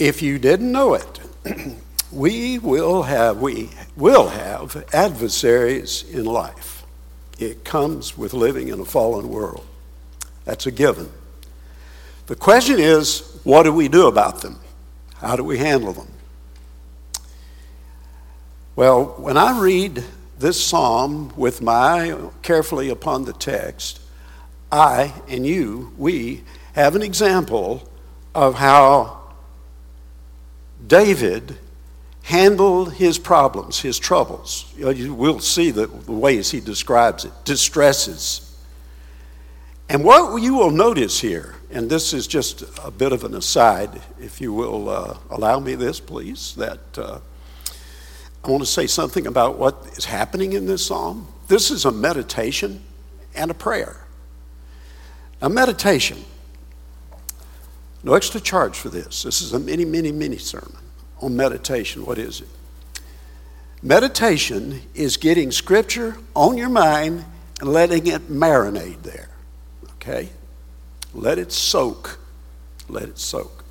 If you didn't know it, we will have we will have adversaries in life. It comes with living in a fallen world. That's a given. The question is, what do we do about them? How do we handle them? Well, when I read this psalm with my eye carefully upon the text, I and you, we have an example of how David handled his problems, his troubles. You, will see the, the ways he describes it distresses. And what you will notice here, and this is just a bit of an aside, if you will uh, allow me this, please, that uh, I want to say something about what is happening in this psalm. This is a meditation and a prayer. A meditation, no extra charge for this. This is a mini, mini, mini sermon on meditation. What is it? Meditation is getting scripture on your mind and letting it marinate there. Okay? Let it soak. Let it soak.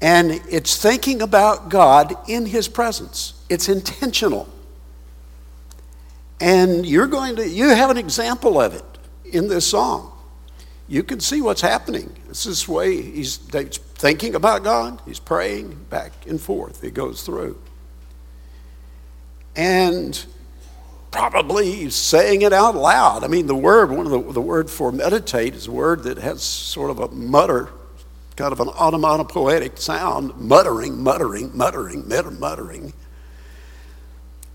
And it's thinking about God in His presence, it's intentional. And you're going to, you have an example of it in this song. You can see what's happening. It's this way he's thinking about God, he's praying back and forth. It goes through. And probably saying it out loud. I mean, the word, one of the, the word for meditate is a word that has sort of a mutter, kind of an onomatopoetic sound, muttering, muttering, muttering, muttering.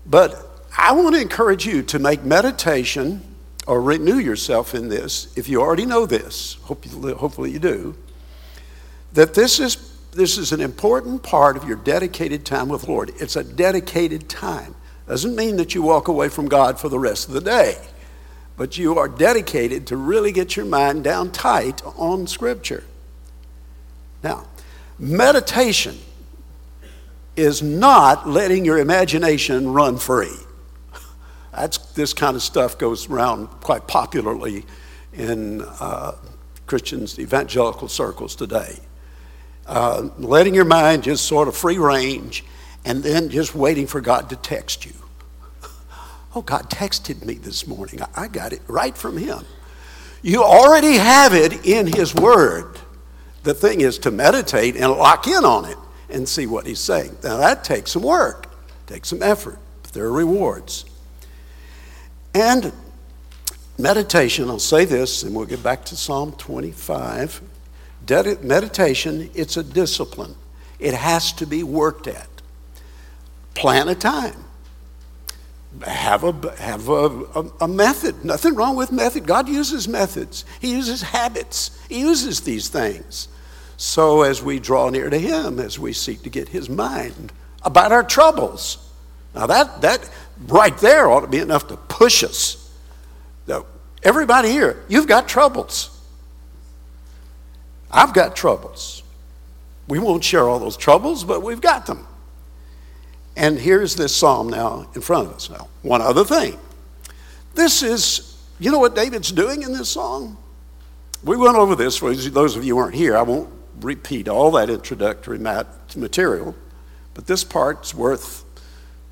But I want to encourage you to make meditation or renew yourself in this, if you already know this, hope you, hopefully you do, that this is, this is an important part of your dedicated time with the Lord. It's a dedicated time. Doesn't mean that you walk away from God for the rest of the day, but you are dedicated to really get your mind down tight on Scripture. Now, meditation is not letting your imagination run free. That's, this kind of stuff goes around quite popularly in uh, Christians, evangelical circles today. Uh, letting your mind just sort of free range and then just waiting for God to text you. Oh, God texted me this morning. I got it right from Him. You already have it in His Word. The thing is to meditate and lock in on it and see what He's saying. Now, that takes some work, takes some effort, but there are rewards. And meditation, I'll say this, and we'll get back to Psalm 25. Meditation, it's a discipline, it has to be worked at. Plan a time. Have a, have a, a, a, method. Nothing wrong with method. God uses methods, He uses habits, He uses these things. So, as we draw near to Him, as we seek to get His mind about our troubles, now that, that right there ought to be enough to push us. Everybody here, you've got troubles. I've got troubles. We won't share all those troubles, but we've got them. And here's this psalm now in front of us. Now, one other thing. This is, you know what David's doing in this song? We went over this for those of you who weren't here. I won't repeat all that introductory material, but this part's worth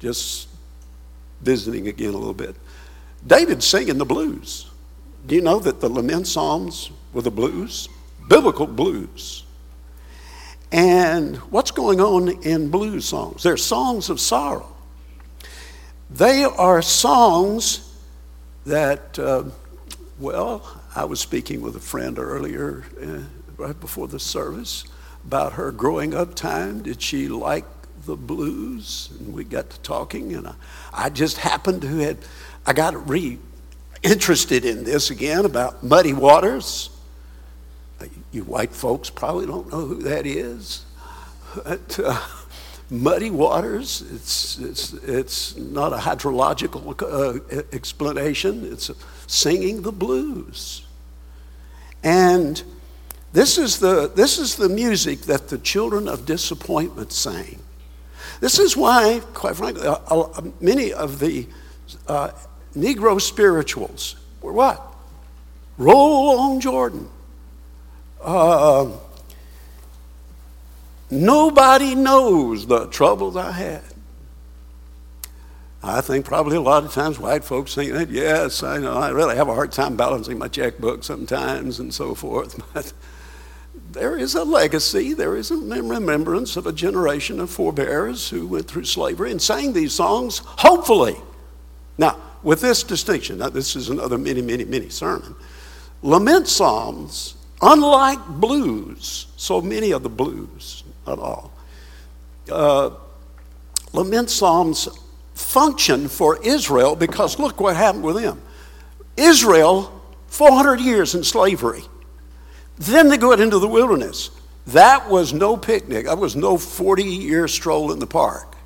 just visiting again a little bit. David's singing the blues. Do you know that the lament psalms were the blues? Biblical blues. And what's going on in blues songs? They're songs of sorrow. They are songs that, uh, well, I was speaking with a friend earlier, uh, right before the service, about her growing up time. Did she like the blues? And we got to talking, and I, I just happened to have, I got re interested in this again about Muddy Waters. You white folks probably don't know who that is. But, uh, muddy waters, it's, it's, it's not a hydrological uh, explanation, it's singing the blues. And this is, the, this is the music that the children of disappointment sang. This is why, quite frankly, many of the uh, Negro spirituals were what? Roll on Jordan. Uh, Nobody knows the troubles I had. I think probably a lot of times white folks think that, yes, I know, I really have a hard time balancing my checkbook sometimes and so forth. But there is a legacy, there is a remembrance of a generation of forebears who went through slavery and sang these songs, hopefully. Now, with this distinction, now this is another mini, mini, mini sermon. Lament psalms, unlike blues, so many of the blues, not all, uh, lament psalms function for Israel because look what happened with them. Israel, 400 years in slavery. Then they go out into the wilderness. That was no picnic. That was no 40 year stroll in the park.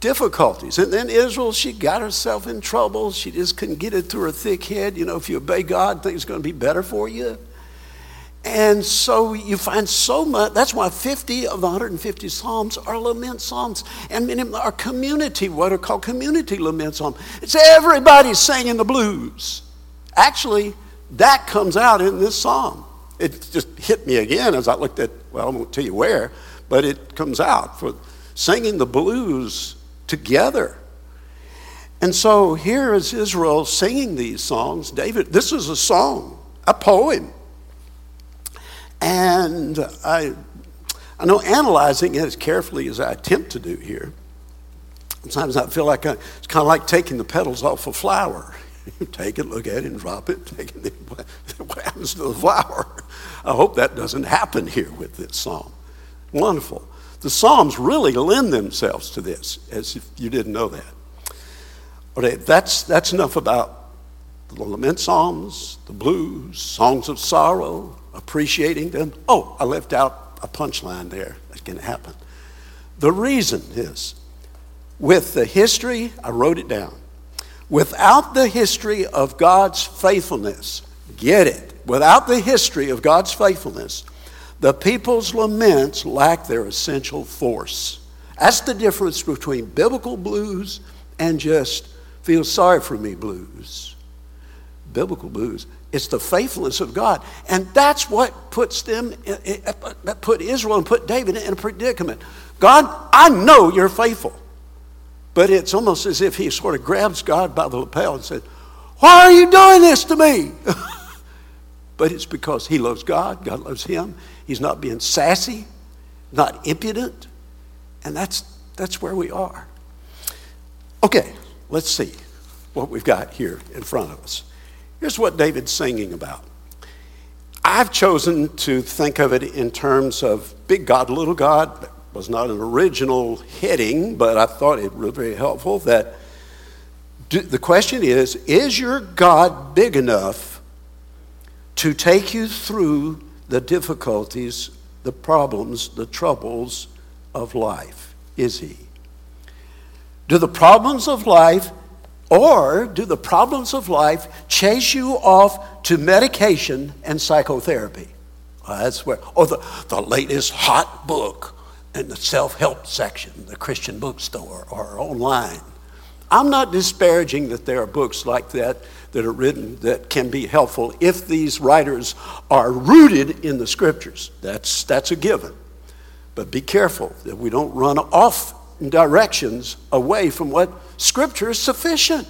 Difficulties. And then Israel, she got herself in trouble. She just couldn't get it through her thick head. You know, if you obey God, things are going to be better for you. And so you find so much, that's why 50 of the 150 Psalms are lament Psalms. And many are community, what are called community lament Psalms. It's everybody singing the blues. Actually, that comes out in this Psalm. It just hit me again as I looked at, well, I won't tell you where, but it comes out for singing the blues together. And so here is Israel singing these songs. David, this is a song, a poem and I, I know analyzing it as carefully as I attempt to do here, sometimes I feel like I, it's kind of like taking the petals off a flower. Take it, look at it, and drop it. Take it, what happens to the flower? I hope that doesn't happen here with this psalm. Wonderful. The psalms really lend themselves to this, as if you didn't know that. Okay, that's, that's enough about the lament psalms, the blues, songs of sorrow, appreciating them. Oh, I left out a punchline there. Going to happen. The reason is with the history, I wrote it down. Without the history of God's faithfulness, get it, without the history of God's faithfulness, the people's laments lack their essential force. That's the difference between biblical blues and just feel sorry for me blues. Biblical blues it's the faithfulness of God. And that's what puts them, put Israel and put David in a predicament. God, I know you're faithful. But it's almost as if he sort of grabs God by the lapel and said, Why are you doing this to me? but it's because he loves God, God loves him. He's not being sassy, not impudent. And that's, that's where we are. Okay, let's see what we've got here in front of us. Here's what David's singing about. I've chosen to think of it in terms of big God, little God. Was not an original heading, but I thought it was very helpful. That the question is Is your God big enough to take you through the difficulties, the problems, the troubles of life? Is He? Do the problems of life or do the problems of life chase you off to medication and psychotherapy? Well, that's where, or the, the latest hot book in the self help section, the Christian bookstore, or online. I'm not disparaging that there are books like that that are written that can be helpful if these writers are rooted in the scriptures. That's, that's a given. But be careful that we don't run off directions away from what Scripture is sufficient.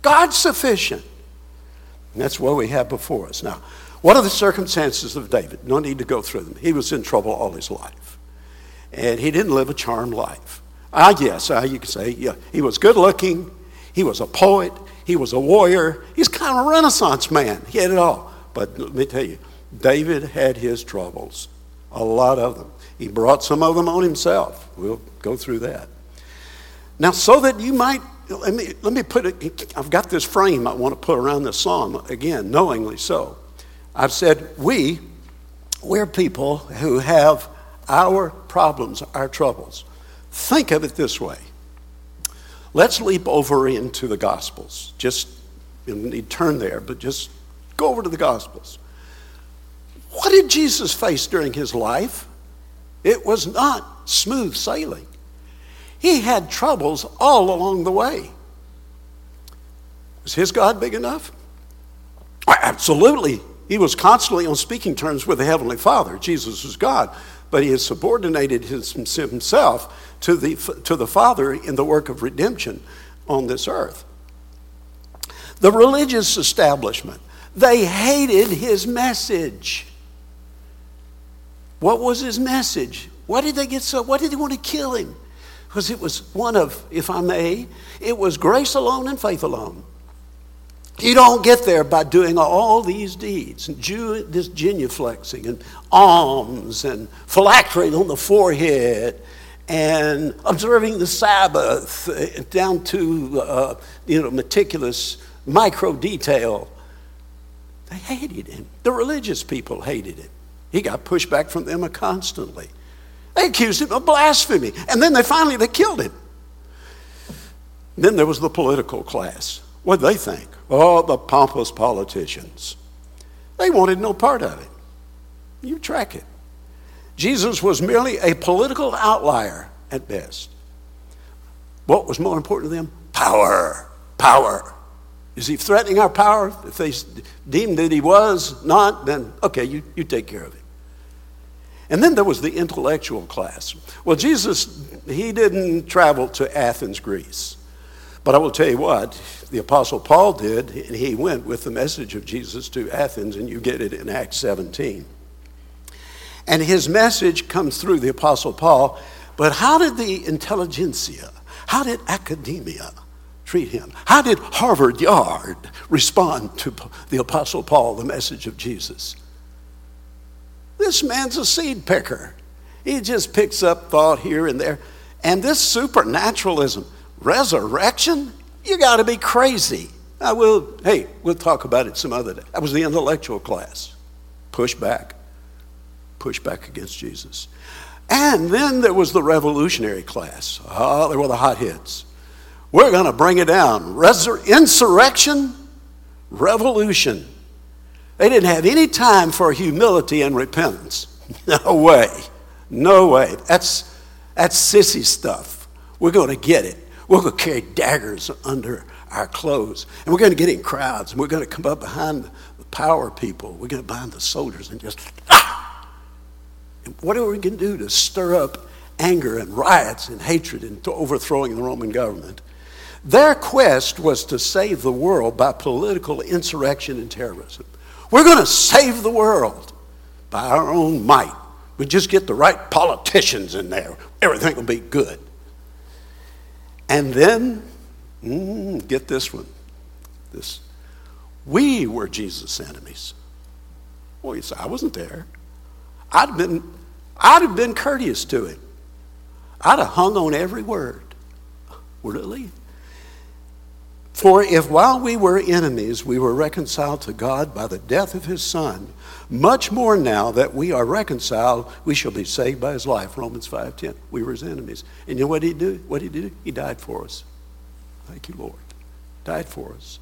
God's sufficient. And that's what we have before us. Now, what are the circumstances of David? No need to go through them. He was in trouble all his life. And he didn't live a charmed life. I guess uh, you could say yeah, he was good looking, he was a poet, he was a warrior, he's kind of a renaissance man. He had it all. But let me tell you, David had his troubles, a lot of them. He brought some of them on himself. We'll go through that. Now, so that you might, let me, let me put it, I've got this frame I want to put around this psalm, again, knowingly so. I've said, we, we're people who have our problems, our troubles. Think of it this way. Let's leap over into the Gospels. Just, you don't need to turn there, but just go over to the Gospels. What did Jesus face during his life? It was not smooth sailing. He had troubles all along the way. Was his God big enough? Absolutely. He was constantly on speaking terms with the Heavenly Father. Jesus was God. But he has subordinated his, himself to the, to the Father in the work of redemption on this earth. The religious establishment, they hated his message. What was his message? Why did they get so, why did they want to kill him? Because it was one of, if I may, it was grace alone and faith alone. You don't get there by doing all these deeds, and this genuflexing and alms and phylactery on the forehead and observing the Sabbath uh, down to uh, you know meticulous micro detail. They hated him. The religious people hated him. He got pushed back from them constantly. They accused him of blasphemy, and then they finally they killed him. then there was the political class. What did they think? Oh, the pompous politicians. They wanted no part of it. You track it. Jesus was merely a political outlier at best. What was more important to them? Power. Power. Is he threatening our power? If they deemed that he was not, then okay, you, you take care of it. And then there was the intellectual class. Well, Jesus, he didn't travel to Athens, Greece. But I will tell you what, the Apostle Paul did, he went with the message of Jesus to Athens, and you get it in Acts 17. And his message comes through the Apostle Paul, but how did the intelligentsia, how did academia treat him? How did Harvard Yard respond to the Apostle Paul, the message of Jesus? This man's a seed picker. He just picks up thought here and there. And this supernaturalism, Resurrection? You got to be crazy. I will, hey, we'll talk about it some other day. That was the intellectual class. Push back. Push back against Jesus. And then there was the revolutionary class. Oh, they were the hotheads. We're going to bring it down. Resur- insurrection, revolution. They didn't have any time for humility and repentance. No way. No way. That's, that's sissy stuff. We're going to get it. We're going to carry daggers under our clothes. And we're going to get in crowds. And we're going to come up behind the power people. We're going to behind the soldiers and just, ah! And what are we going to do to stir up anger and riots and hatred and overthrowing the Roman government? Their quest was to save the world by political insurrection and terrorism. We're going to save the world by our own might. We just get the right politicians in there. Everything will be good. And then, mm, get this one. This. We were Jesus' enemies. Well, you say, I wasn't there. I'd been, I'd have been courteous to him. I'd have hung on every word. Really? For if while we were enemies, we were reconciled to God by the death of his Son, much more now that we are reconciled, we shall be saved by his life. Romans 5.10. We were his enemies. And you know what he did? What did he did? He died for us. Thank you, Lord. Died for us.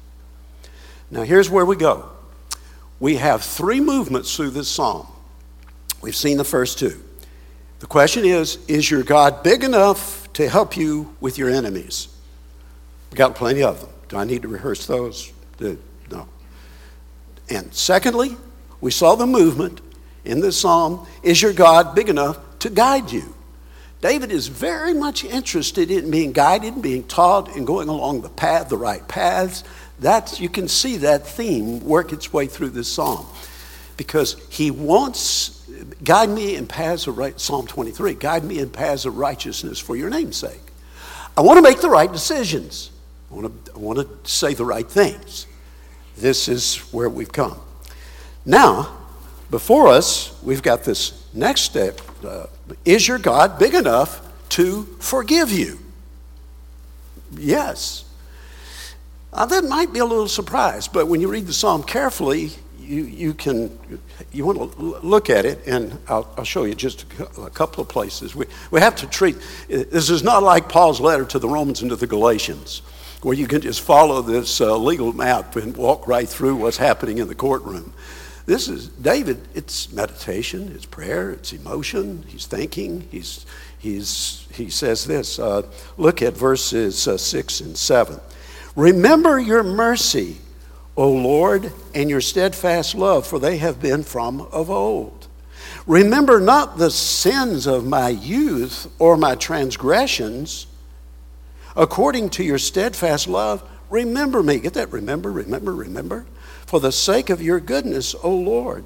Now here's where we go. We have three movements through this psalm. We've seen the first two. The question is Is your God big enough to help you with your enemies? We've got plenty of them. Do I need to rehearse those? No. And secondly, we saw the movement in this psalm Is your God big enough to guide you? David is very much interested in being guided, being taught, and going along the path, the right paths. That's, you can see that theme work its way through this psalm because he wants, guide me in paths of right, Psalm 23, guide me in paths of righteousness for your name's sake. I want to make the right decisions. I want to, I want to say the right things. This is where we've come. Now, before us, we've got this next step. Uh, is your God big enough to forgive you? Yes. Uh, that might be a little surprise, but when you read the psalm carefully, you, you can you want to look at it, and I'll, I'll show you just a, a, couple of places. We, we have to treat this is not like Paul's letter to the Romans and to the Galatians where you can just follow this uh, legal map and walk right through what's happening in the courtroom. This is David, it's meditation, it's prayer, it's emotion, he's thinking, he's, he's, he says this. Uh, look at verses uh, 6 and 7. Remember your mercy, O Lord, and your steadfast love, for they have been from of old. Remember not the sins of my youth or my transgressions. According to your steadfast love, remember me. Get that? Remember, remember, remember. For the sake of your goodness, O Lord.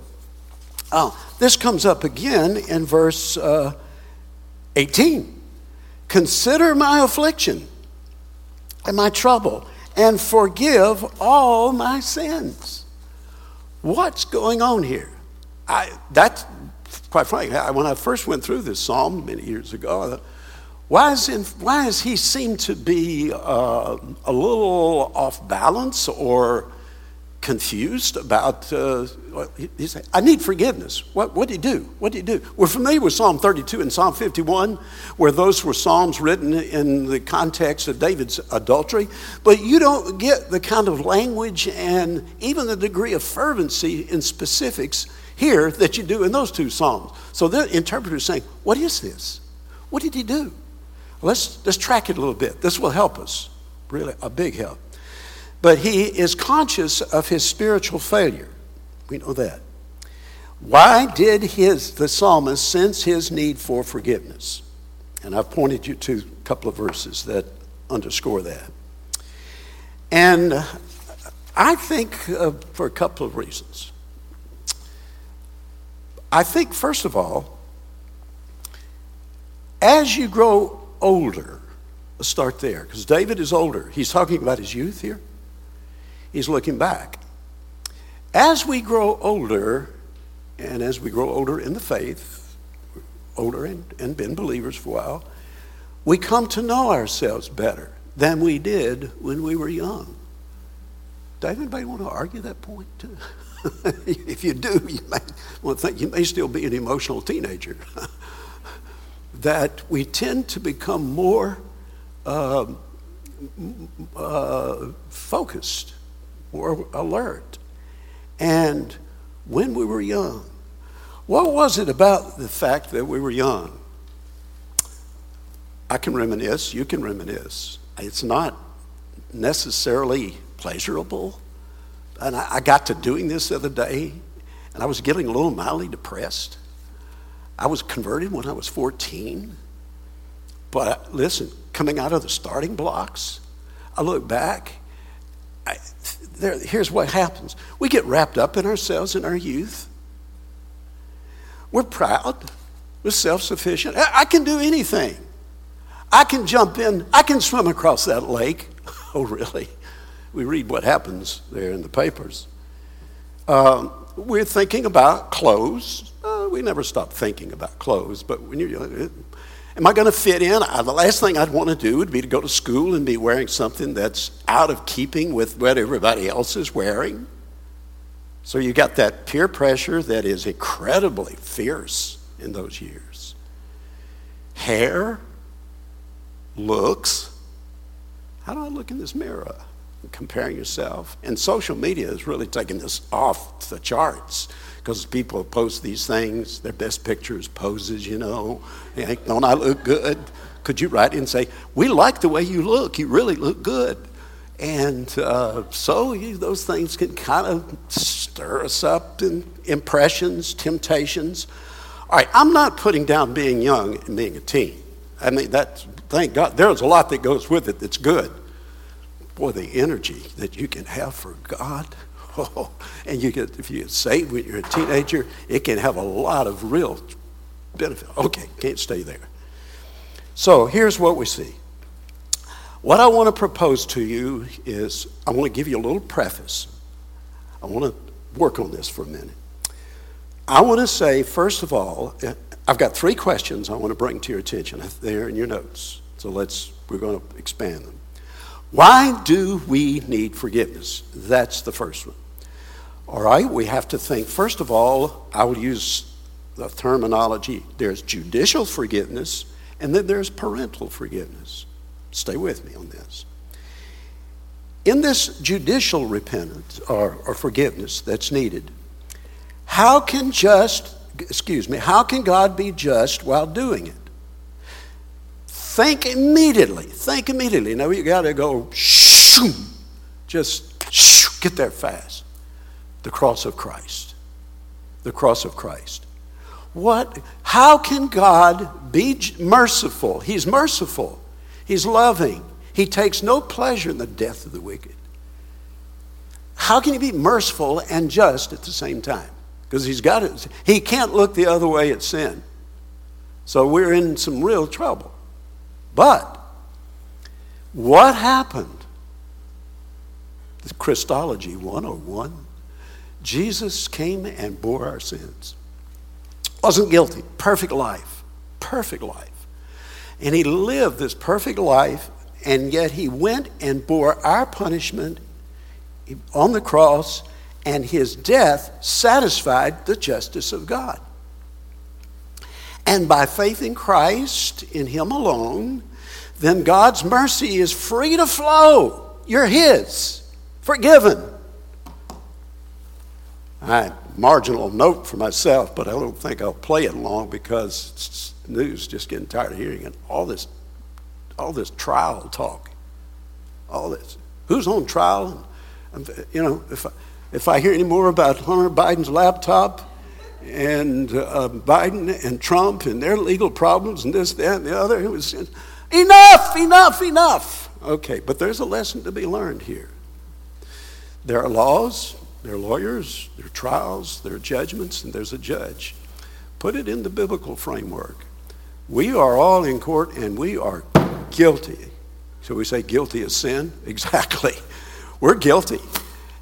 Oh, this comes up again in verse uh, 18. Consider my affliction and my trouble and forgive all my sins. What's going on here? I, that's quite frankly, when I first went through this psalm many years ago, I thought, why, is in, why does he seem to be uh, a little off balance or confused about, uh, he said, I need forgiveness. What, what did he do? What did he do? We're familiar with Psalm 32 and Psalm 51, where those were Psalms written in the context of David's adultery, but you don't get the kind of language and even the degree of fervency in specifics here that you do in those two Psalms. So the interpreter is saying, What is this? What did he do? Let's, let's track it a little bit. This will help us, really, a big help. But he is conscious of his spiritual failure. We know that. Why did his, the psalmist sense his need for forgiveness? And I've pointed you to a couple of verses that underscore that. And I think uh, for a couple of reasons. I think, first of all, as you grow older, let's start there, because David is older. He's talking about his youth here. He's looking back. As we grow older, and as we grow older in the faith, older and, and been believers for a while, we come to know ourselves better than we did when we were young. Does anybody want to argue that point? if you do, you may well think you may still be an emotional teenager. that we tend to become more uh, uh, focused more alert. And when we were young, what was it about the fact that we were young? I can reminisce, you can reminisce. It's not necessarily pleasurable. And I, I got to doing this the other day, and I was getting a little mildly depressed. I was converted when I was 14. But listen, coming out of the starting blocks, I look back there, here's what happens we get wrapped up in ourselves in our youth. We're proud, we're self sufficient. I, can do anything. I can jump in, I can swim across that lake. oh, really? We read what happens there in the papers. Um, we're thinking about clothes. Uh, we never stop thinking about clothes, but when you're Am I going to fit in? I, the last thing I'd want to do would be to go to school and be wearing something that's out of keeping with what everybody else is wearing. So you got that peer pressure that is incredibly fierce in those years. Hair, looks. How do I look in this mirror? Comparing yourself. And social media is really taking this off the charts because people post these things, their best pictures, poses, you know. Don't I look good? Could you write and say, We like the way you look, you really look good? And uh, so you, those things can kind of stir us up in impressions, temptations. All right, I'm not putting down being young and being a teen. I mean, that's, thank God, there's a lot that goes with it that's good. Boy, the energy that you can have for God Oh, and you get if you get saved when you're a teenager, it can have a lot of real benefit. Okay, can't stay there. So here's what we see. What I want to propose to you is I want to give you a little preface. I want to work on this for a minute. I want to say, first of all, eh, I've got three questions I want to bring to your attention. They're in your notes. So let's, we're going to expand them. Why do we need forgiveness? That's the first one. All right, we have to think, first of all, I will use the terminology there's judicial forgiveness, and then there's parental forgiveness. Stay with me on this. In this judicial repentance or, or forgiveness that's needed, how can just, excuse me, how can God be just while doing it? Think immediately. Think immediately. Now you got to go, shoo, just shoo, get there fast the cross of Christ. The cross of Christ. What, how can God be merciful? He's merciful, He's loving, He takes no pleasure in the death of the wicked. How can He be merciful and just at the same time? Because He's got it. He can't look the other way at sin. So we're in some real trouble. But what happened? The Christology 101. Jesus came and bore our sins wasn't guilty, perfect life, perfect life. And he lived this perfect life, and yet he went and bore our punishment on the cross, and his death satisfied the justice of God. And by faith in Christ, in him alone, then God's mercy is free to flow. You're his, forgiven. Right marginal note for myself, but I don't think I'll play it long because news just getting tired of hearing it. All this, all this trial talk, all this. Who's on trial? You know, if I, if I hear any more about Hunter Biden's laptop and uh, Biden and Trump and their legal problems and this, that, and the other, it was enough, enough, enough. Okay, but there's a lesson to be learned here. There are laws, there are lawyers, there are trials, there are judgments, and there's a judge. Put it in the biblical framework. We are all in court and we are guilty. So we say guilty of sin? Exactly. We're guilty.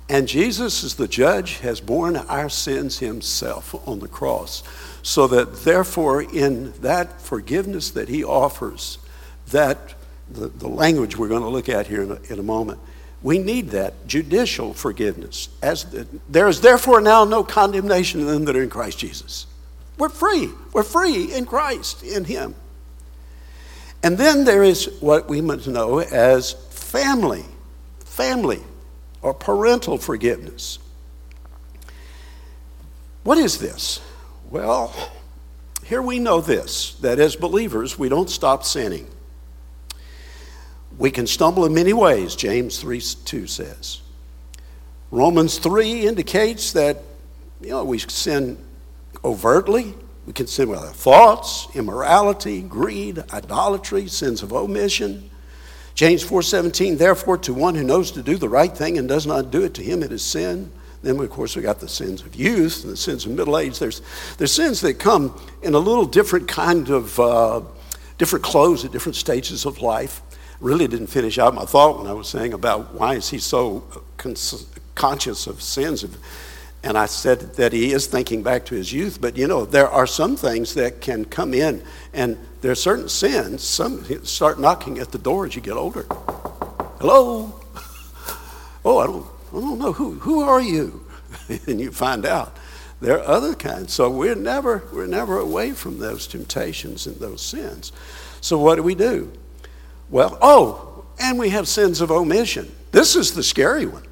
And Jesus, as the judge, has borne our sins himself on the cross. So that therefore, in that forgiveness that he offers, that the, the language we're going to look at here in a, in a moment, we need that judicial forgiveness. As the, there is therefore now no condemnation to them that are in Christ Jesus. We're free. We're free in Christ, in Him. And then there is what we must know as family, family, or parental forgiveness. What is this? Well, here we know this that as believers, we don't stop sinning. We can stumble in many ways, James 3 2 says. Romans 3 indicates that you know, we sin overtly, we can sin with our thoughts, immorality, greed, idolatry, sins of omission. James 4:17 therefore to one who knows to do the right thing and does not do it to him it is sin. Then of course we got the sins of youth and the sins of middle age. There's there's sins that come in a little different kind of uh, different clothes at different stages of life really didn't finish out my thought when I was saying about why is he so cons- conscious of sins. And I said that he is thinking back to his youth, but you know, there are some things that can come in, and there are certain sins, some start knocking at the door as you get older. Hello? Oh, I don't, I don't know. Who, who are you? and you find out. There are other kinds. So we're never, we're never away from those temptations and those sins. So what do we do? Well, oh, and we have sins of omission. This is the scary one.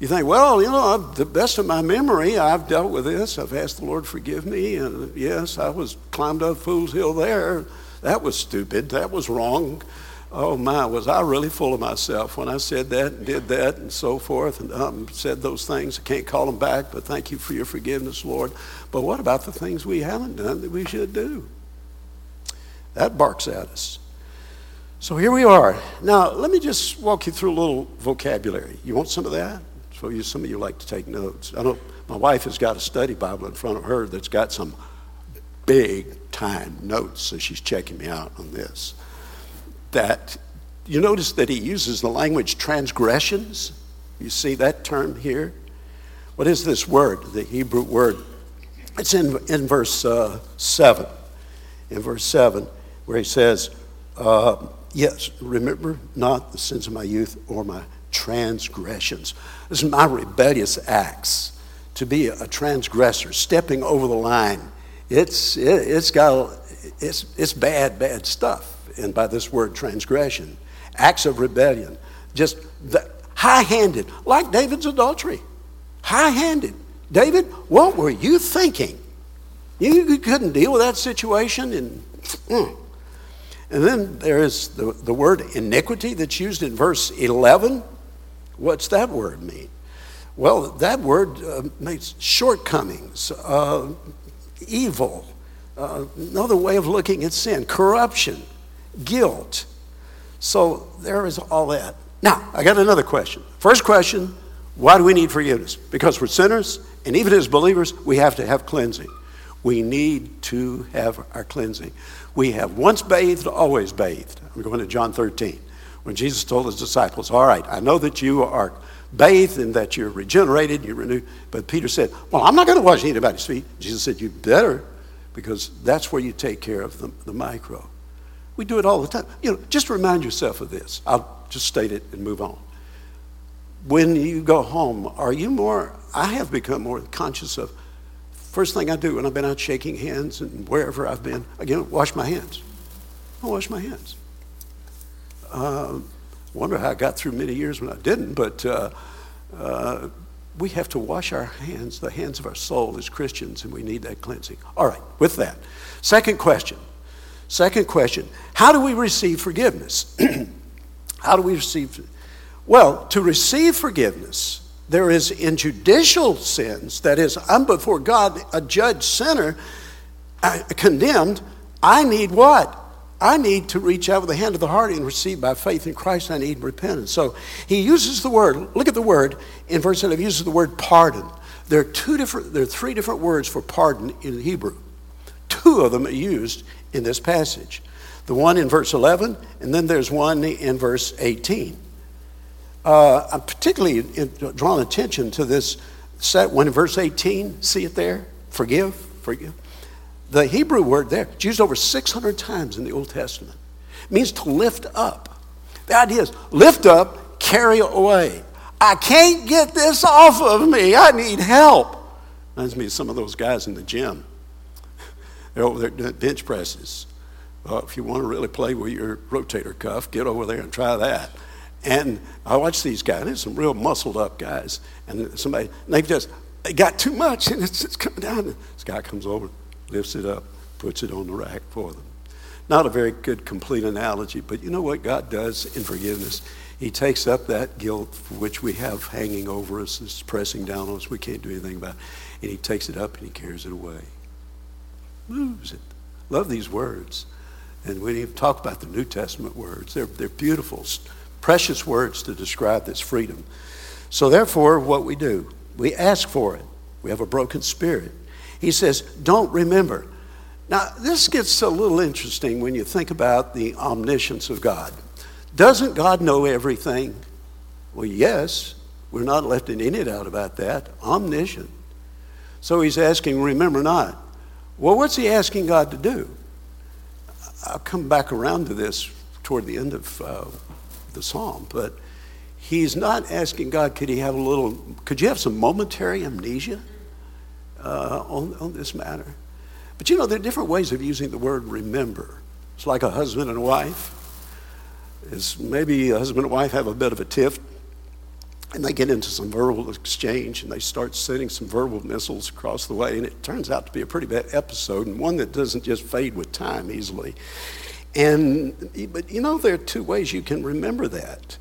You think, well, you know, the best of my memory, I've dealt with this. I've asked the Lord forgive me, and yes, I was climbed up Fool's Hill there. That was stupid. That was wrong. Oh my, was I really full of myself when I said that and did that and so forth and um, said those things? I can't call them back, but thank you for your forgiveness, Lord. But what about the things we haven't done that we should do? That barks at us. So here we are. Now, let me just walk you through a little vocabulary. You want some of that? So you, some of you like to take notes. I know my wife has got a study Bible in front of her that's got some big time notes, so she's checking me out on this. That you notice that he uses the language transgressions. You see that term here? What is this word, the Hebrew word? It's in, in verse uh, 7. In verse 7, where he says, uh, Yes, remember not the sins of my youth or my transgressions. This is my rebellious acts. To be a transgressor, stepping over the line, it's, it, it's got, it's, it's bad, bad stuff. And by this word transgression, acts of rebellion, just high handed, like David's adultery. High handed. David, what were you thinking? You, you couldn't deal with that situation and. Mm, and then there is the, the word iniquity that's used in verse 11. What's that word mean? Well, that word uh, means shortcomings, uh, evil, uh, another way of looking at sin, corruption, guilt. So there is all that. Now, I got another question. First question why do we need forgiveness? Because we're sinners, and even as believers, we have to have cleansing. We need to have our cleansing. We have once bathed, always bathed. I'm going to John 13. When Jesus told his disciples, All right, I know that you are bathed and that you're regenerated, you're renewed. But Peter said, Well, I'm not going to wash anybody's feet. Jesus said, You better, because that's where you take care of the, the micro. We do it all the time. You know, just remind yourself of this. I'll just state it and move on. When you go home, are you more, I have become more conscious of, first thing I do when I've been out shaking hands and wherever I've been, again, wash my hands. I wash my hands. Uh, wonder how I got through many years when I didn't, but uh, uh, we have to wash our hands, the hands of our soul as Christians, and we need that cleansing. All right, with that. Second question. Second question How do we receive forgiveness? how do we receive? Well, to receive forgiveness, there is in judicial sins, that is, I'm before God, a judge sinner, condemned. I need what? I need to reach out with the hand of the heart and receive by faith in Christ. I need repentance. So he uses the word, look at the word in verse 11, he uses the word pardon. There are two different, there are three different words for pardon in Hebrew. Two of them are used in this passage. The one in verse 11, and then there's one in verse 18. Uh, I'm particularly drawing attention to this set one in verse 18. See it there? Forgive, forgive. The Hebrew word there, it's used over 600 times in the Old Testament. It means to lift up. The idea is lift up, carry away. I can't get this off of me. I need help. Reminds me of some of those guys in the gym. They're over there doing bench presses. Well, if you want to really play with your rotator cuff, get over there and try that. And I watch these guys, there's some real muscled up guys, and somebody, and they just, they got too much, and it's just coming down. And this guy comes over, lifts it up, puts it on the rack for them. Not a very good, complete analogy, but you know what God does in forgiveness? He takes up that guilt which we have hanging over us, is pressing down on us, we can't do anything about it, and He takes it up and He carries it away. Moves it. Love these words. And we even talk about the New Testament words. They're, they're beautiful, precious words to describe this freedom. So, therefore, what we do, we ask for it. We have a broken spirit. He says, Don't remember. Now, this gets a little interesting when you think about the omniscience of God. Doesn't God know everything? Well, yes. We're not left in any doubt about that. Omniscient. So he's asking, Remember not. Well, what's he asking God to do? I'll come back around to this toward the end of uh, the psalm, but he's not asking God, could he have a little, could you have some momentary amnesia? uh, on, on this matter. But you know, there are different ways of using the word remember. It's like a husband and a wife. Is maybe a husband and wife have a bit of a tiff, and they get into some verbal exchange, and they start sending some verbal missiles across the way, and it turns out to be a pretty bad episode, and one that doesn't just fade with time easily. And but you know, there are two ways you can remember that.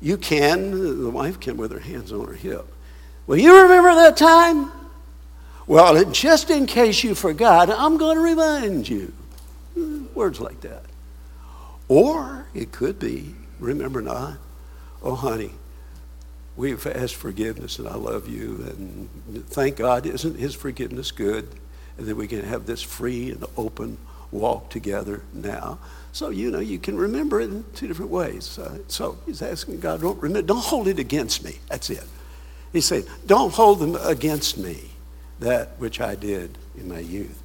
You can, the wife can with her hands on her hip. Well, you remember that time? Well, just in case you forgot, I'm going to remind you. Words like that. Or it could be, remember not, oh, honey, we've asked forgiveness and I love you. And thank God, isn't His forgiveness good? And then we can have this free and open walk together now. So, you know, you can remember it in two different ways. Uh, so he's asking God, don't, remember, don't hold it against me. That's it. He's saying, don't hold them against me that which I did in my youth.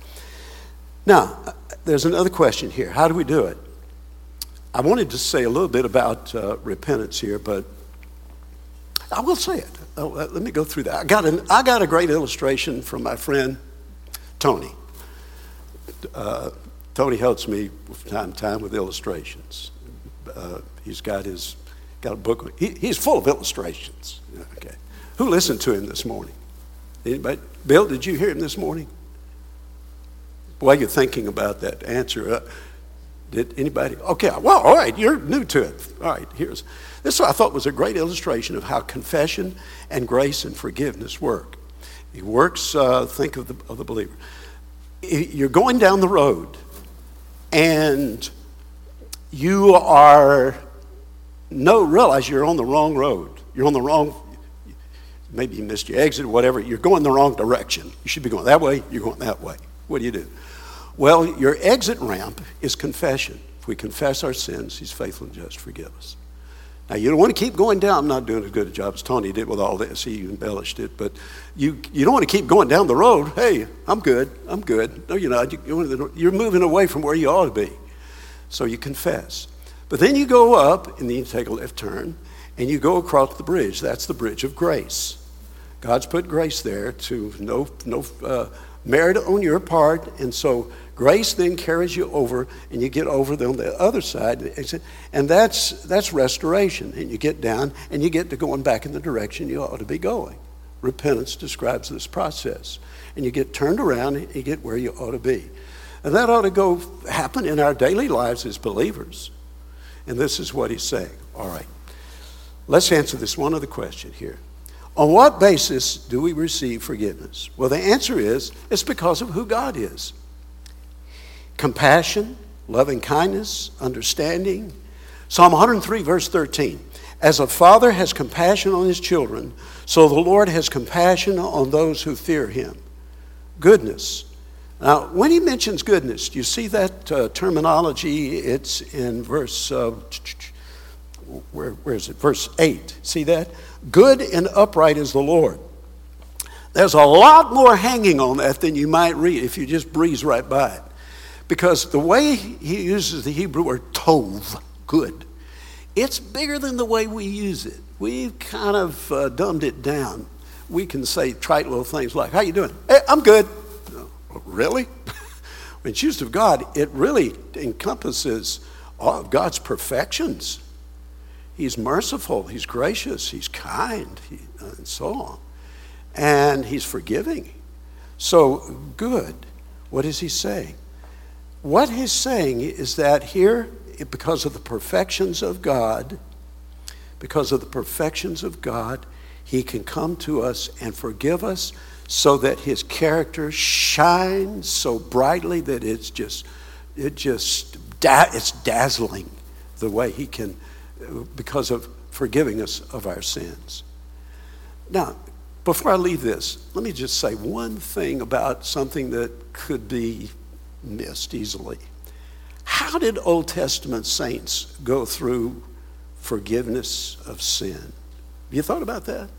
Now, there's another question here. How do we do it? I wanted to say a little bit about uh, repentance here, but I will say it. Oh, let me go through that. I got, an, I got a great illustration from my friend Tony. Uh, Tony helps me from time to time with illustrations. Uh, he's got his got a book. He, he's full of illustrations. Okay, who listened to him this morning? Anybody? Bill, did you hear him this morning? While you're thinking about that answer, uh, did anybody? Okay, well, all right, you're new to it. All right, here's this. I thought was a great illustration of how confession and grace and forgiveness work. It works. Uh, think of the of the believer. you're going down the road and you are no realize you're on the wrong road. You're on the wrong maybe you missed your exit or whatever. You're going the wrong direction. You should be going that way, you're going that way. What do you do? Well, your exit ramp is confession. If we confess our sins, he's faithful and just forgive us. Now, you don't want to keep going down. I'm not doing as good a job as Tony did with all this. He embellished it. But you, you don't want to keep going down the road. Hey, I'm good. I'm good. No, you're not. You're moving away from where you ought to be. So you confess. But then you go up, and then you take a left turn, and you go across the bridge. That's the bridge of grace. God's put grace there to no, no uh, merit on your part. And so Grace then carries you over, and you get over on the other side, and that's, that's restoration. And you get down, and you get to going back in the direction you ought to be going. Repentance describes this process. And you get turned around, and you get where you ought to be. And that ought to go happen in our daily lives as believers. And this is what he's saying. All right. Let's answer this one other question here. On what basis do we receive forgiveness? Well, the answer is it's because of who God is compassion, loving kindness, understanding. Psalm 103, verse 13. As a father has compassion on his children, so the Lord has compassion on those who fear him. Goodness. Now, when he mentions goodness, do you see that uh, terminology? It's in verse, uh, where, where is it? Verse 8. See that? Good and upright is the Lord. There's a lot more hanging on that than you might read if you just breeze right by it. Because the way he uses the Hebrew word tov, good, it's bigger than the way we use it. We've kind of uh, dumbed it down. We can say trite little things like, how you doing? Hey, I'm good. Really? when it's used of God, it really encompasses all of God's perfections. He's merciful, He's gracious, He's kind, he, uh, and so on. And He's forgiving. So, good. What is He saying? What he's saying is that here, because of the perfections of God, because of the perfections of God, he can come to us and forgive us so that his character shines so brightly that it's just it just it's dazzling the way he can because of forgiving us of our sins. Now, before I leave this, let me just say one thing about something that could be missed easily. How did Old Testament saints go through forgiveness of sin? Have you thought about that?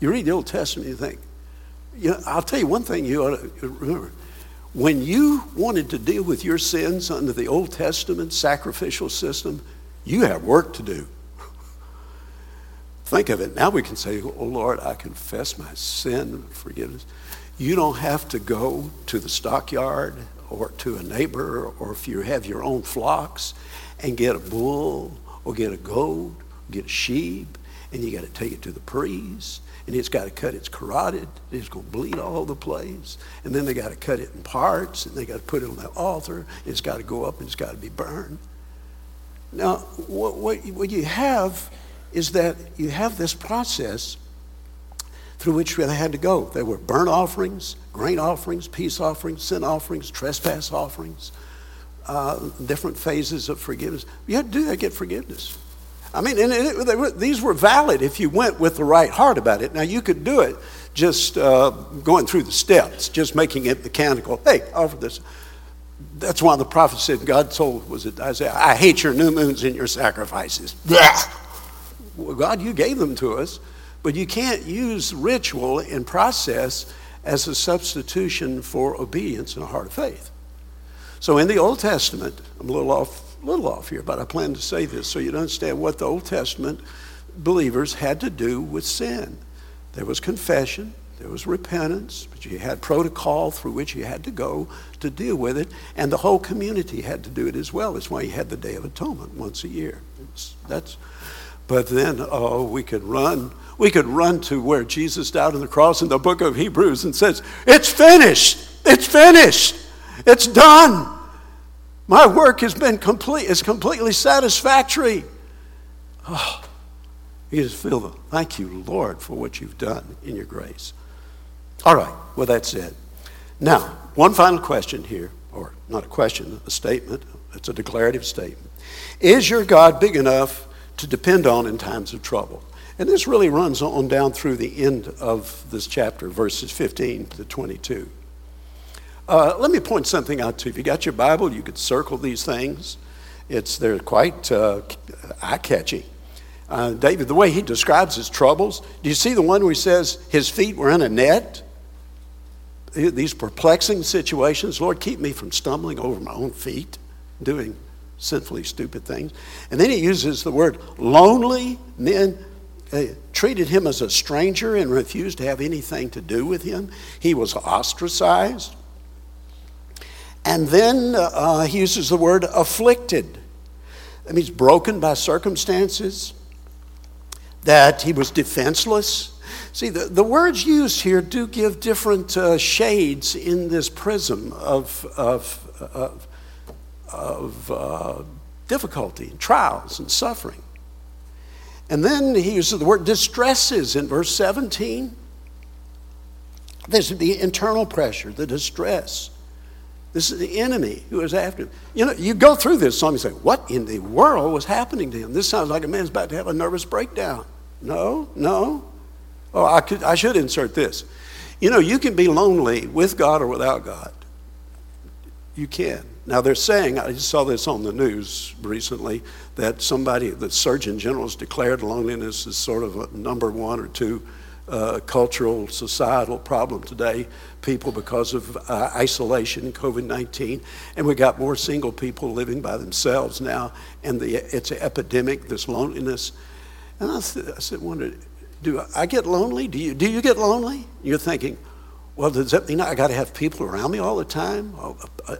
You read the Old Testament, you think, you know, I'll tell you one thing you ought to remember. When you wanted to deal with your sins under the Old Testament sacrificial system, you have work to do. Think of it. Now we can say, Oh Lord, I confess my sin, forgiveness. You don't have to go to the stockyard or to a neighbor or if you have your own flocks and get a bull or get a goat, get a sheep, and you got to take it to the priest and it's got to cut its carotid. It's going to bleed all over the place. And then they got to cut it in parts and they got to put it on the altar. It's got to go up and it's got to be burned. Now, what, what, what you have is that you have this process through which they had to go. There were burnt offerings, grain offerings, peace offerings, sin offerings, trespass offerings, uh, different phases of forgiveness. You had to do that to get forgiveness. I mean, and it, were, these were valid if you went with the right heart about it. Now, you could do it just uh, going through the steps, just making it mechanical. Hey, offer this. That's why the prophet said, God told, was it Isaiah, I hate your new moons and your sacrifices. well, God, you gave them to us. But you can't use ritual and process as a substitution for obedience and a heart of faith. So in the Old Testament, I'm a little off, little off here, but I plan to say this so you understand what the Old Testament believers had to do with sin. There was confession, there was repentance, but you had protocol through which you had to go to deal with it, and the whole community had to do it as well. That's why you had the Day of Atonement once a year. that's, but then, oh, we could run we could run to where Jesus died on the cross in the book of Hebrews and says, It's finished. It's finished. It's done. My work has been complete. It's completely satisfactory. Oh, you just feel the thank you, Lord, for what you've done in your grace. All right, well, that's it. Now, one final question here, or not a question, a statement. It's a declarative statement. Is your God big enough to depend on in times of trouble? And this really runs on down through the end of this chapter, verses 15 to 22. Uh, let me point something out to you. If you got your Bible, you could circle these things. It's, they're quite uh, eye catchy. Uh, David, the way he describes his troubles, do you see the one where he says his feet were in a net? These perplexing situations, Lord, keep me from stumbling over my own feet, doing sinfully stupid things. And then he uses the word lonely men treated him as a stranger and refused to have anything to do with him. He was ostracized. And then uh, he uses the word afflicted. That means broken by circumstances, that he was defenseless. See, the, the words used here do give different uh, shades in this prism of, of, of, of uh, difficulty, trials, and suffering. And then he uses the word distresses in verse 17. This is the internal pressure, the distress. This is the enemy who is after him. You know, you go through this song and say, What in the world was happening to him? This sounds like a man's about to have a nervous breakdown. No, no. Oh, I, could, I should insert this. You know, you can be lonely with God or without God. You can. Now, they're saying, I saw this on the news recently, that somebody, the Surgeon General has declared loneliness as sort of a number one or two uh, cultural, societal problem today. People, because of uh, isolation, COVID 19, and we got more single people living by themselves now, and the, it's an epidemic, this loneliness. And I, th- I said, wondered, do I get lonely? Do you, do you get lonely? You're thinking, well, does that mean I got to have people around me all the time?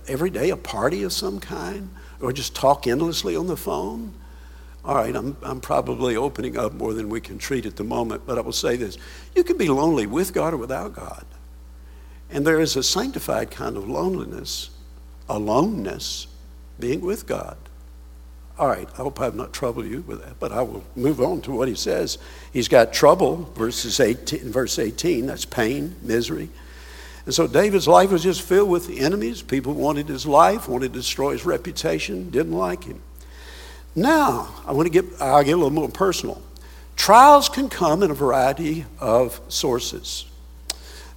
Every day, a party of some kind? Or just talk endlessly on the phone? All right, I'm, I'm probably opening up more than we can treat at the moment, but I will say this. You can be lonely with God or without God. And there is a sanctified kind of loneliness, aloneness, being with God. All right, I hope I've not troubled you with that, but I will move on to what he says. He's got trouble, verses 18, verse 18, that's pain, misery. And so David's life was just filled with enemies. People wanted his life, wanted to destroy his reputation, didn't like him. Now, I want to get, I'll get a little more personal. Trials can come in a variety of sources.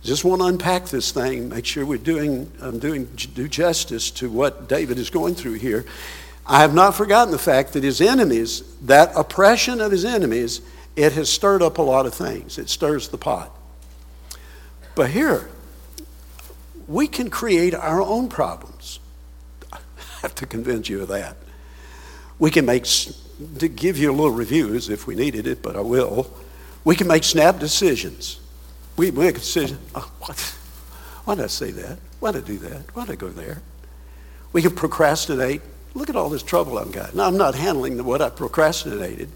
Just want to unpack this thing, make sure we're doing, um, doing do justice to what David is going through here. I have not forgotten the fact that his enemies, that oppression of his enemies, it has stirred up a lot of things. It stirs the pot. But here, we can create our own problems. I have to convince you of that. We can make, to give you a little reviews if we needed it, but I will. We can make snap decisions. We make a decision. Oh, what? Why did I say that? Why did I do that? Why did I go there? We can procrastinate. Look at all this trouble I've got. Now, I'm not handling what I procrastinated,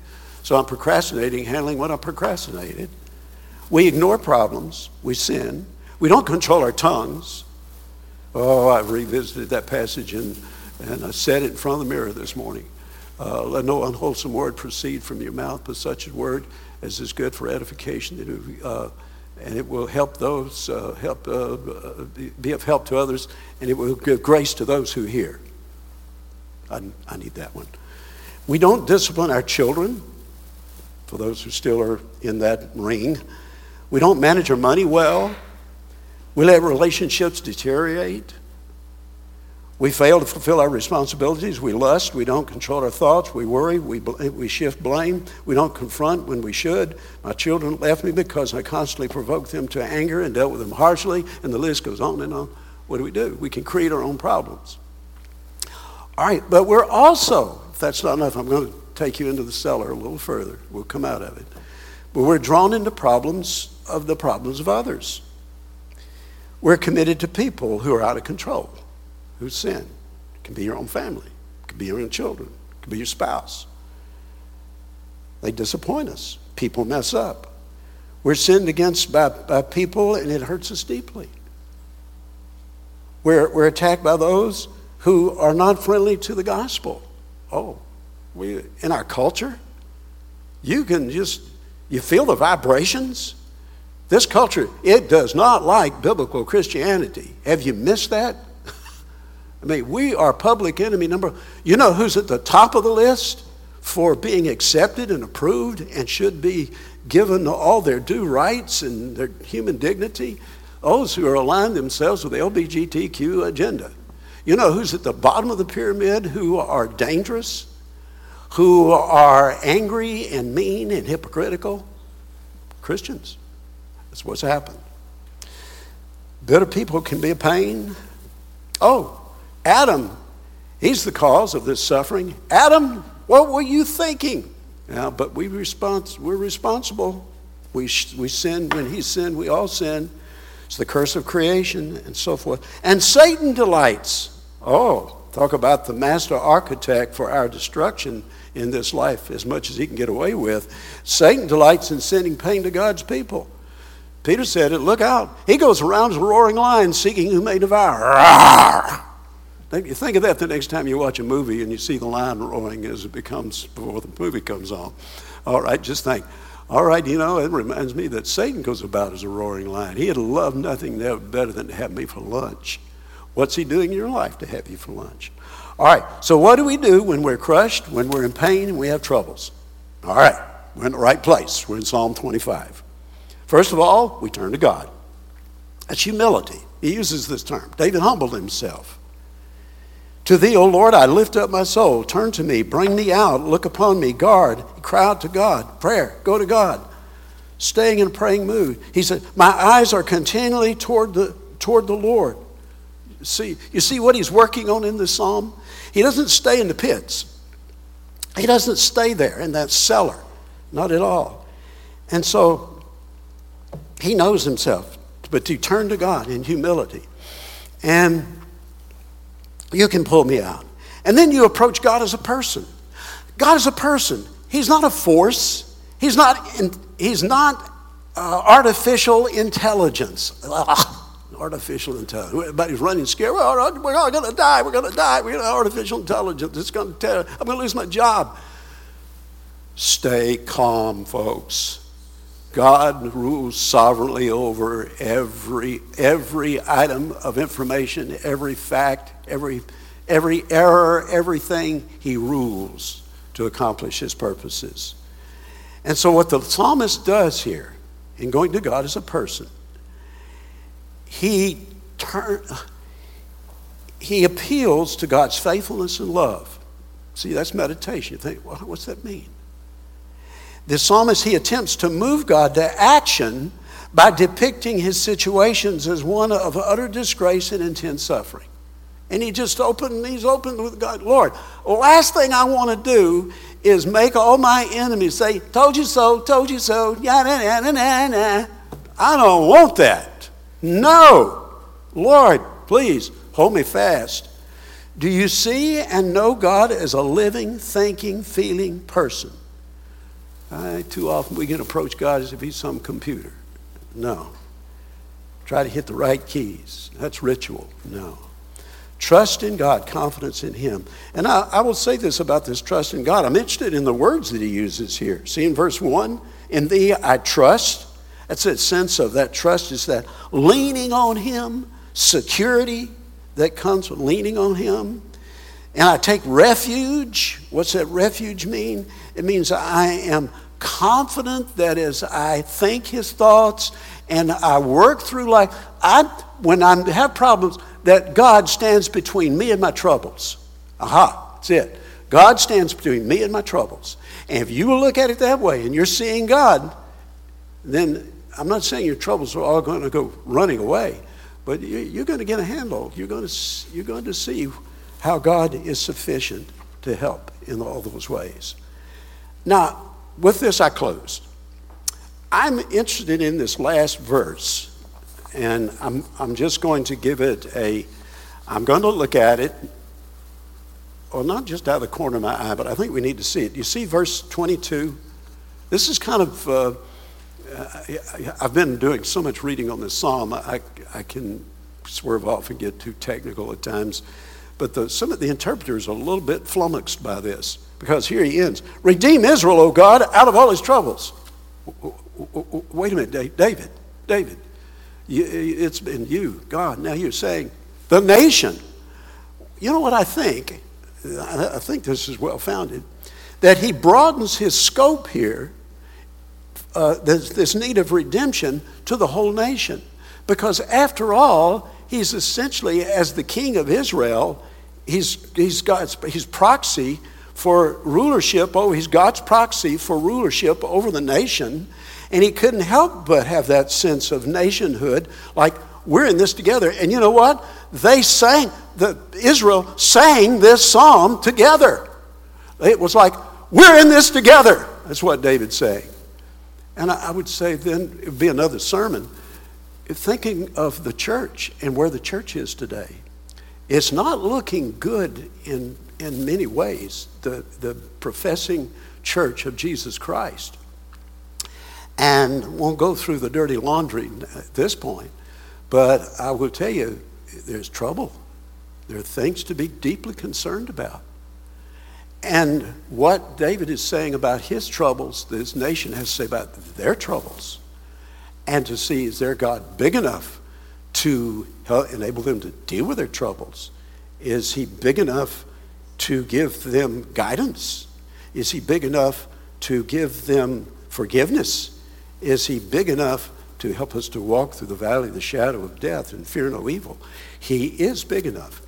so I'm procrastinating, handling what I procrastinated. We ignore problems. We sin. We don't control our tongues. Oh, I've revisited that passage and, and I said it in front of the mirror this morning. Uh, let no unwholesome word proceed from your mouth, but such a word as is good for edification, uh, and it will help those, uh, help, uh, be of help to others, and it will give grace to those who hear. I, I need that one. We don't discipline our children, for those who still are in that ring. We don't manage our money well. We let relationships deteriorate. We fail to fulfill our responsibilities. We lust. We don't control our thoughts. We worry. We, we shift blame. We don't confront when we should. My children left me because I constantly provoked them to anger and dealt with them harshly, and the list goes on and on. What do we do? We can create our own problems. All right, but we're also, if that's not enough, I'm going to take you into the cellar a little further. We'll come out of it. But we're drawn into problems of the problems of others. We're committed to people who are out of control, who sin. It can be your own family, it can be your own children, it can be your spouse. They disappoint us. People mess up. We're sinned against by, by people, and it hurts us deeply. We're, we're attacked by those who are not friendly to the gospel. Oh, we, in our culture, you can just, you feel the vibrations This culture, it does not like biblical Christianity. Have you missed that? I mean, we are public enemy number. You know who's at the top of the list for being accepted and approved and should be given all their due rights and their human dignity? Those who are aligned themselves with the LBGTQ agenda. You know who's at the bottom of the pyramid who are dangerous, who are angry and mean and hypocritical? Christians. That's what's happened. Bitter people can be a pain. Oh, Adam, he's the cause of this suffering. Adam, what were you thinking? But we respons- we're responsible. We, sh- we sin. When he sinned, we all sin. It's the curse of creation and so forth. And Satan delights. Oh, talk about the master architect for our destruction in this life as much as he can get away with. Satan delights in sending pain to God's people. Peter said it, look out. He goes around as a roaring lion seeking who may devour. You think of that the next time you watch a movie and you see the lion roaring as it becomes before the movie comes on. All right, just think. All right, you know, it reminds me that Satan goes about as a roaring lion. He'd love nothing better than to have me for lunch. What's he doing in your life to have you for lunch? All right, so what do we do when we're crushed, when we're in pain, and we have troubles? All right, we're in the right place. We're in Psalm 25. First of all, we turn to God. That's humility. He uses this term. David humbled himself. To thee, O Lord, I lift up my soul. Turn to me, bring me out, look upon me, guard. Cry out to God. Prayer, go to God. Staying in a praying mood. He said, My eyes are continually toward the, toward the Lord. See, you see what he's working on in this psalm? He doesn't stay in the pits. He doesn't stay there in that cellar. Not at all. And so he knows himself, but to turn to God in humility. And you can pull me out. And then you approach God as a person. God is a person. He's not a force. He's not, he's not uh, artificial intelligence. artificial intelligence. Everybody's running scared. We're all going to die. We're going to die. We're artificial intelligence. It's going to tell. I'm going to lose my job. Stay calm, folks. God rules sovereignly over every, every item of information, every fact, every, every error, everything. He rules to accomplish his purposes. And so, what the psalmist does here, in going to God as a person, he, turn, he appeals to God's faithfulness and love. See, that's meditation. You think, well, what's that mean? The psalmist, he attempts to move God to action by depicting his situations as one of utter disgrace and intense suffering. And he just opened, he's open with God. Lord, last thing I want to do is make all my enemies say, Told you so, told you so, nah, nah, nah. I don't want that. No. Lord, please hold me fast. Do you see and know God as a living, thinking, feeling person? I, too often we can approach God as if He's some computer. No. Try to hit the right keys. That's ritual. No. Trust in God, confidence in Him. And I, I, will say this about this trust in God. I'm interested in the words that He uses here. See in verse 1 In Thee I trust. That's that sense of that trust is that leaning on Him, security that comes with leaning on Him. And I take refuge. What's that refuge mean? It means I am confident that as I think his thoughts and I work through life, I, when I have problems, that God stands between me and my troubles. Aha, that's it. God stands between me and my troubles. And if you will look at it that way and you're seeing God, then I'm not saying your troubles are all going to go running away, but you're going to get a handle. You're going to, you're going to see how God is sufficient to help in all those ways. Now, with this, I close. I'm interested in this last verse, and I'm, I'm just going to give it a, I'm going to look at it, or not just out of the corner of my eye, but I think we need to see it. You see verse 22? This is kind of, uh, I've been doing so much reading on this psalm, I, I can swerve off and get too technical at times. But the, some of the interpreters are a little bit flummoxed by this because here he ends Redeem Israel, O God, out of all his troubles. Wait a minute, David. David, it's been you, God. Now you're saying the nation. You know what I think? I think this is well founded. That he broadens his scope here, uh, this, this need of redemption, to the whole nation. Because after all, he's essentially, as the king of Israel, he's, he's God's he's proxy for rulership. over, he's God's proxy for rulership over the nation. And he couldn't help but have that sense of nationhood, like we're in this together. And you know what? They sang, the, Israel sang this psalm together. It was like, we're in this together. That's what David's saying. And I, I would say then it would be another sermon. Thinking of the church and where the church is today, it's not looking good in, in many ways, the, the professing church of Jesus Christ. And won't go through the dirty laundry at this point, but I will tell you, there's trouble. There are things to be deeply concerned about. And what David is saying about his troubles, this nation has to say about their troubles. And to see, is their God big enough to enable them to deal with their troubles? Is he big enough to give them guidance? Is he big enough to give them forgiveness? Is he big enough to help us to walk through the valley of the shadow of death and fear no evil? He is big enough.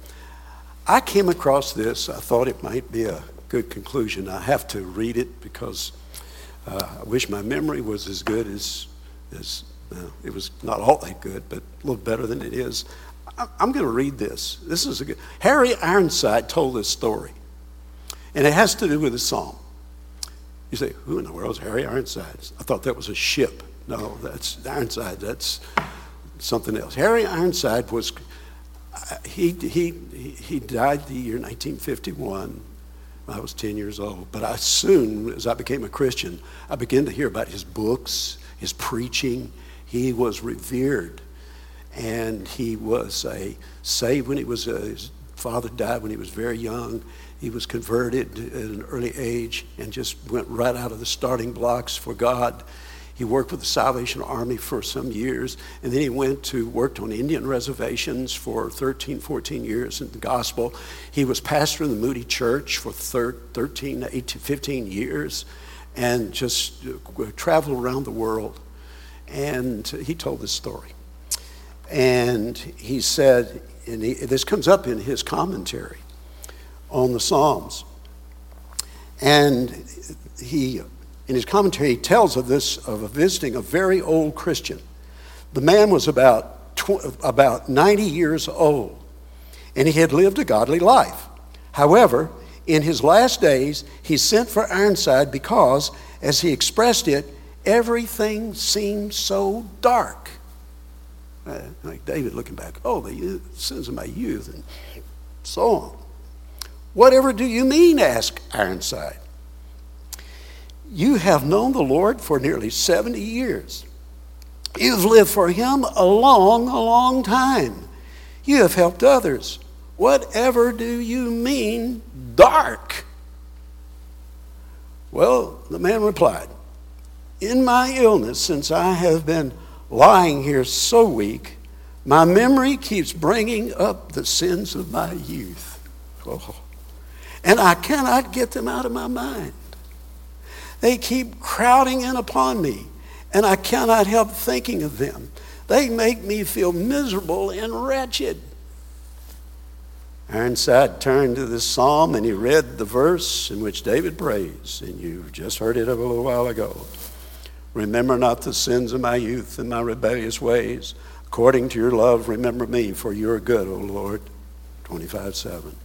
I came across this. I thought it might be a good conclusion. I have to read it because uh, I wish my memory was as good as, as it was not all that good, but a little better than it is. I, I'm going to read this. This is a good. Harry Ironside told this story, and it has to do with a psalm. You say, who in the world is Harry Ironside? I thought that was a ship. No, that's Ironside. That's something else. Harry Ironside was, he, he, he died the year 1951. I was 10 years old. But I soon, as I became a Christian, I began to hear about his books, his preaching. He was revered. And he was a saved when he was, a, his father died when he was very young. He was converted at an early age and just went right out of the starting blocks for God. He worked with the Salvation Army for some years, and then he went to worked on Indian reservations for 13, 14 years in the gospel. He was pastor in the Moody Church for 13, 18, 15 years, and just uh, traveled around the world. And he told this story. And he said, and he, this comes up in his commentary on the Psalms. And he, in his commentary, he tells of this, of visiting a very old Christian. The man was about, tw- about 90 years old, and he had lived a godly life. However, in his last days, he sent for Ironside because, as he expressed it, everything seemed so dark. Uh, like David looking back, oh, the sins of my youth, and so on. Whatever do you mean? asked Ironside. You have known the Lord for nearly 70 years. You've lived for Him a long, a long time. You have helped others. Whatever do you mean, dark? Well, the man replied, In my illness, since I have been lying here so weak, my memory keeps bringing up the sins of my youth. Oh and I cannot get them out of my mind. They keep crowding in upon me, and I cannot help thinking of them. They make me feel miserable and wretched. Ironside turned to this psalm and he read the verse in which David prays, and you just heard it a little while ago. Remember not the sins of my youth and my rebellious ways. According to your love, remember me, for you are good, O Lord. 25 7.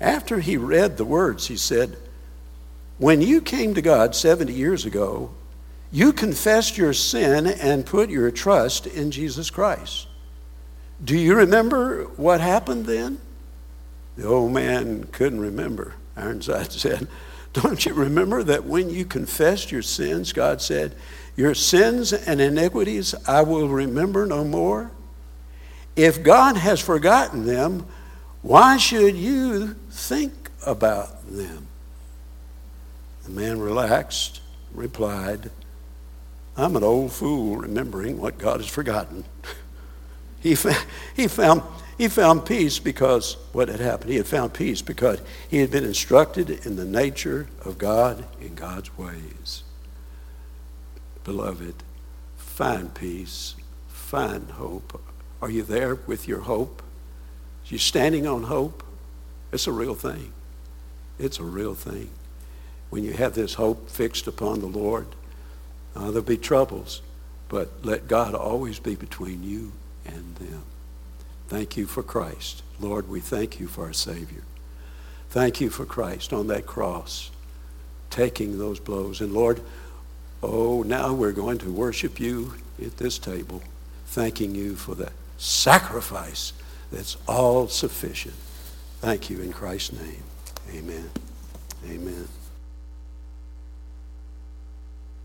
After he read the words, he said, When you came to God 70 years ago, you confessed your sin and put your trust in Jesus Christ. Do you remember what happened then? The old man couldn't remember. Ironside said, Don't you remember that when you confessed your sins, God said, Your sins and iniquities I will remember no more? If God has forgotten them, why should you think about them? The man relaxed, replied, I'm an old fool remembering what God has forgotten. he, he, found, he found peace because what had happened. He had found peace because he had been instructed in the nature of God in God's ways. Beloved, find peace, find hope. Are you there with your hope? You standing on hope? It's a real thing. It's a real thing. When you have this hope fixed upon the Lord, uh, there'll be troubles, but let God always be between you and them. Thank you for Christ. Lord, we thank you for our Savior. Thank you for Christ on that cross, taking those blows. And Lord, oh, now we're going to worship you at this table, thanking you for that sacrifice that's all sufficient. Thank you in Christ's name. Amen. Amen.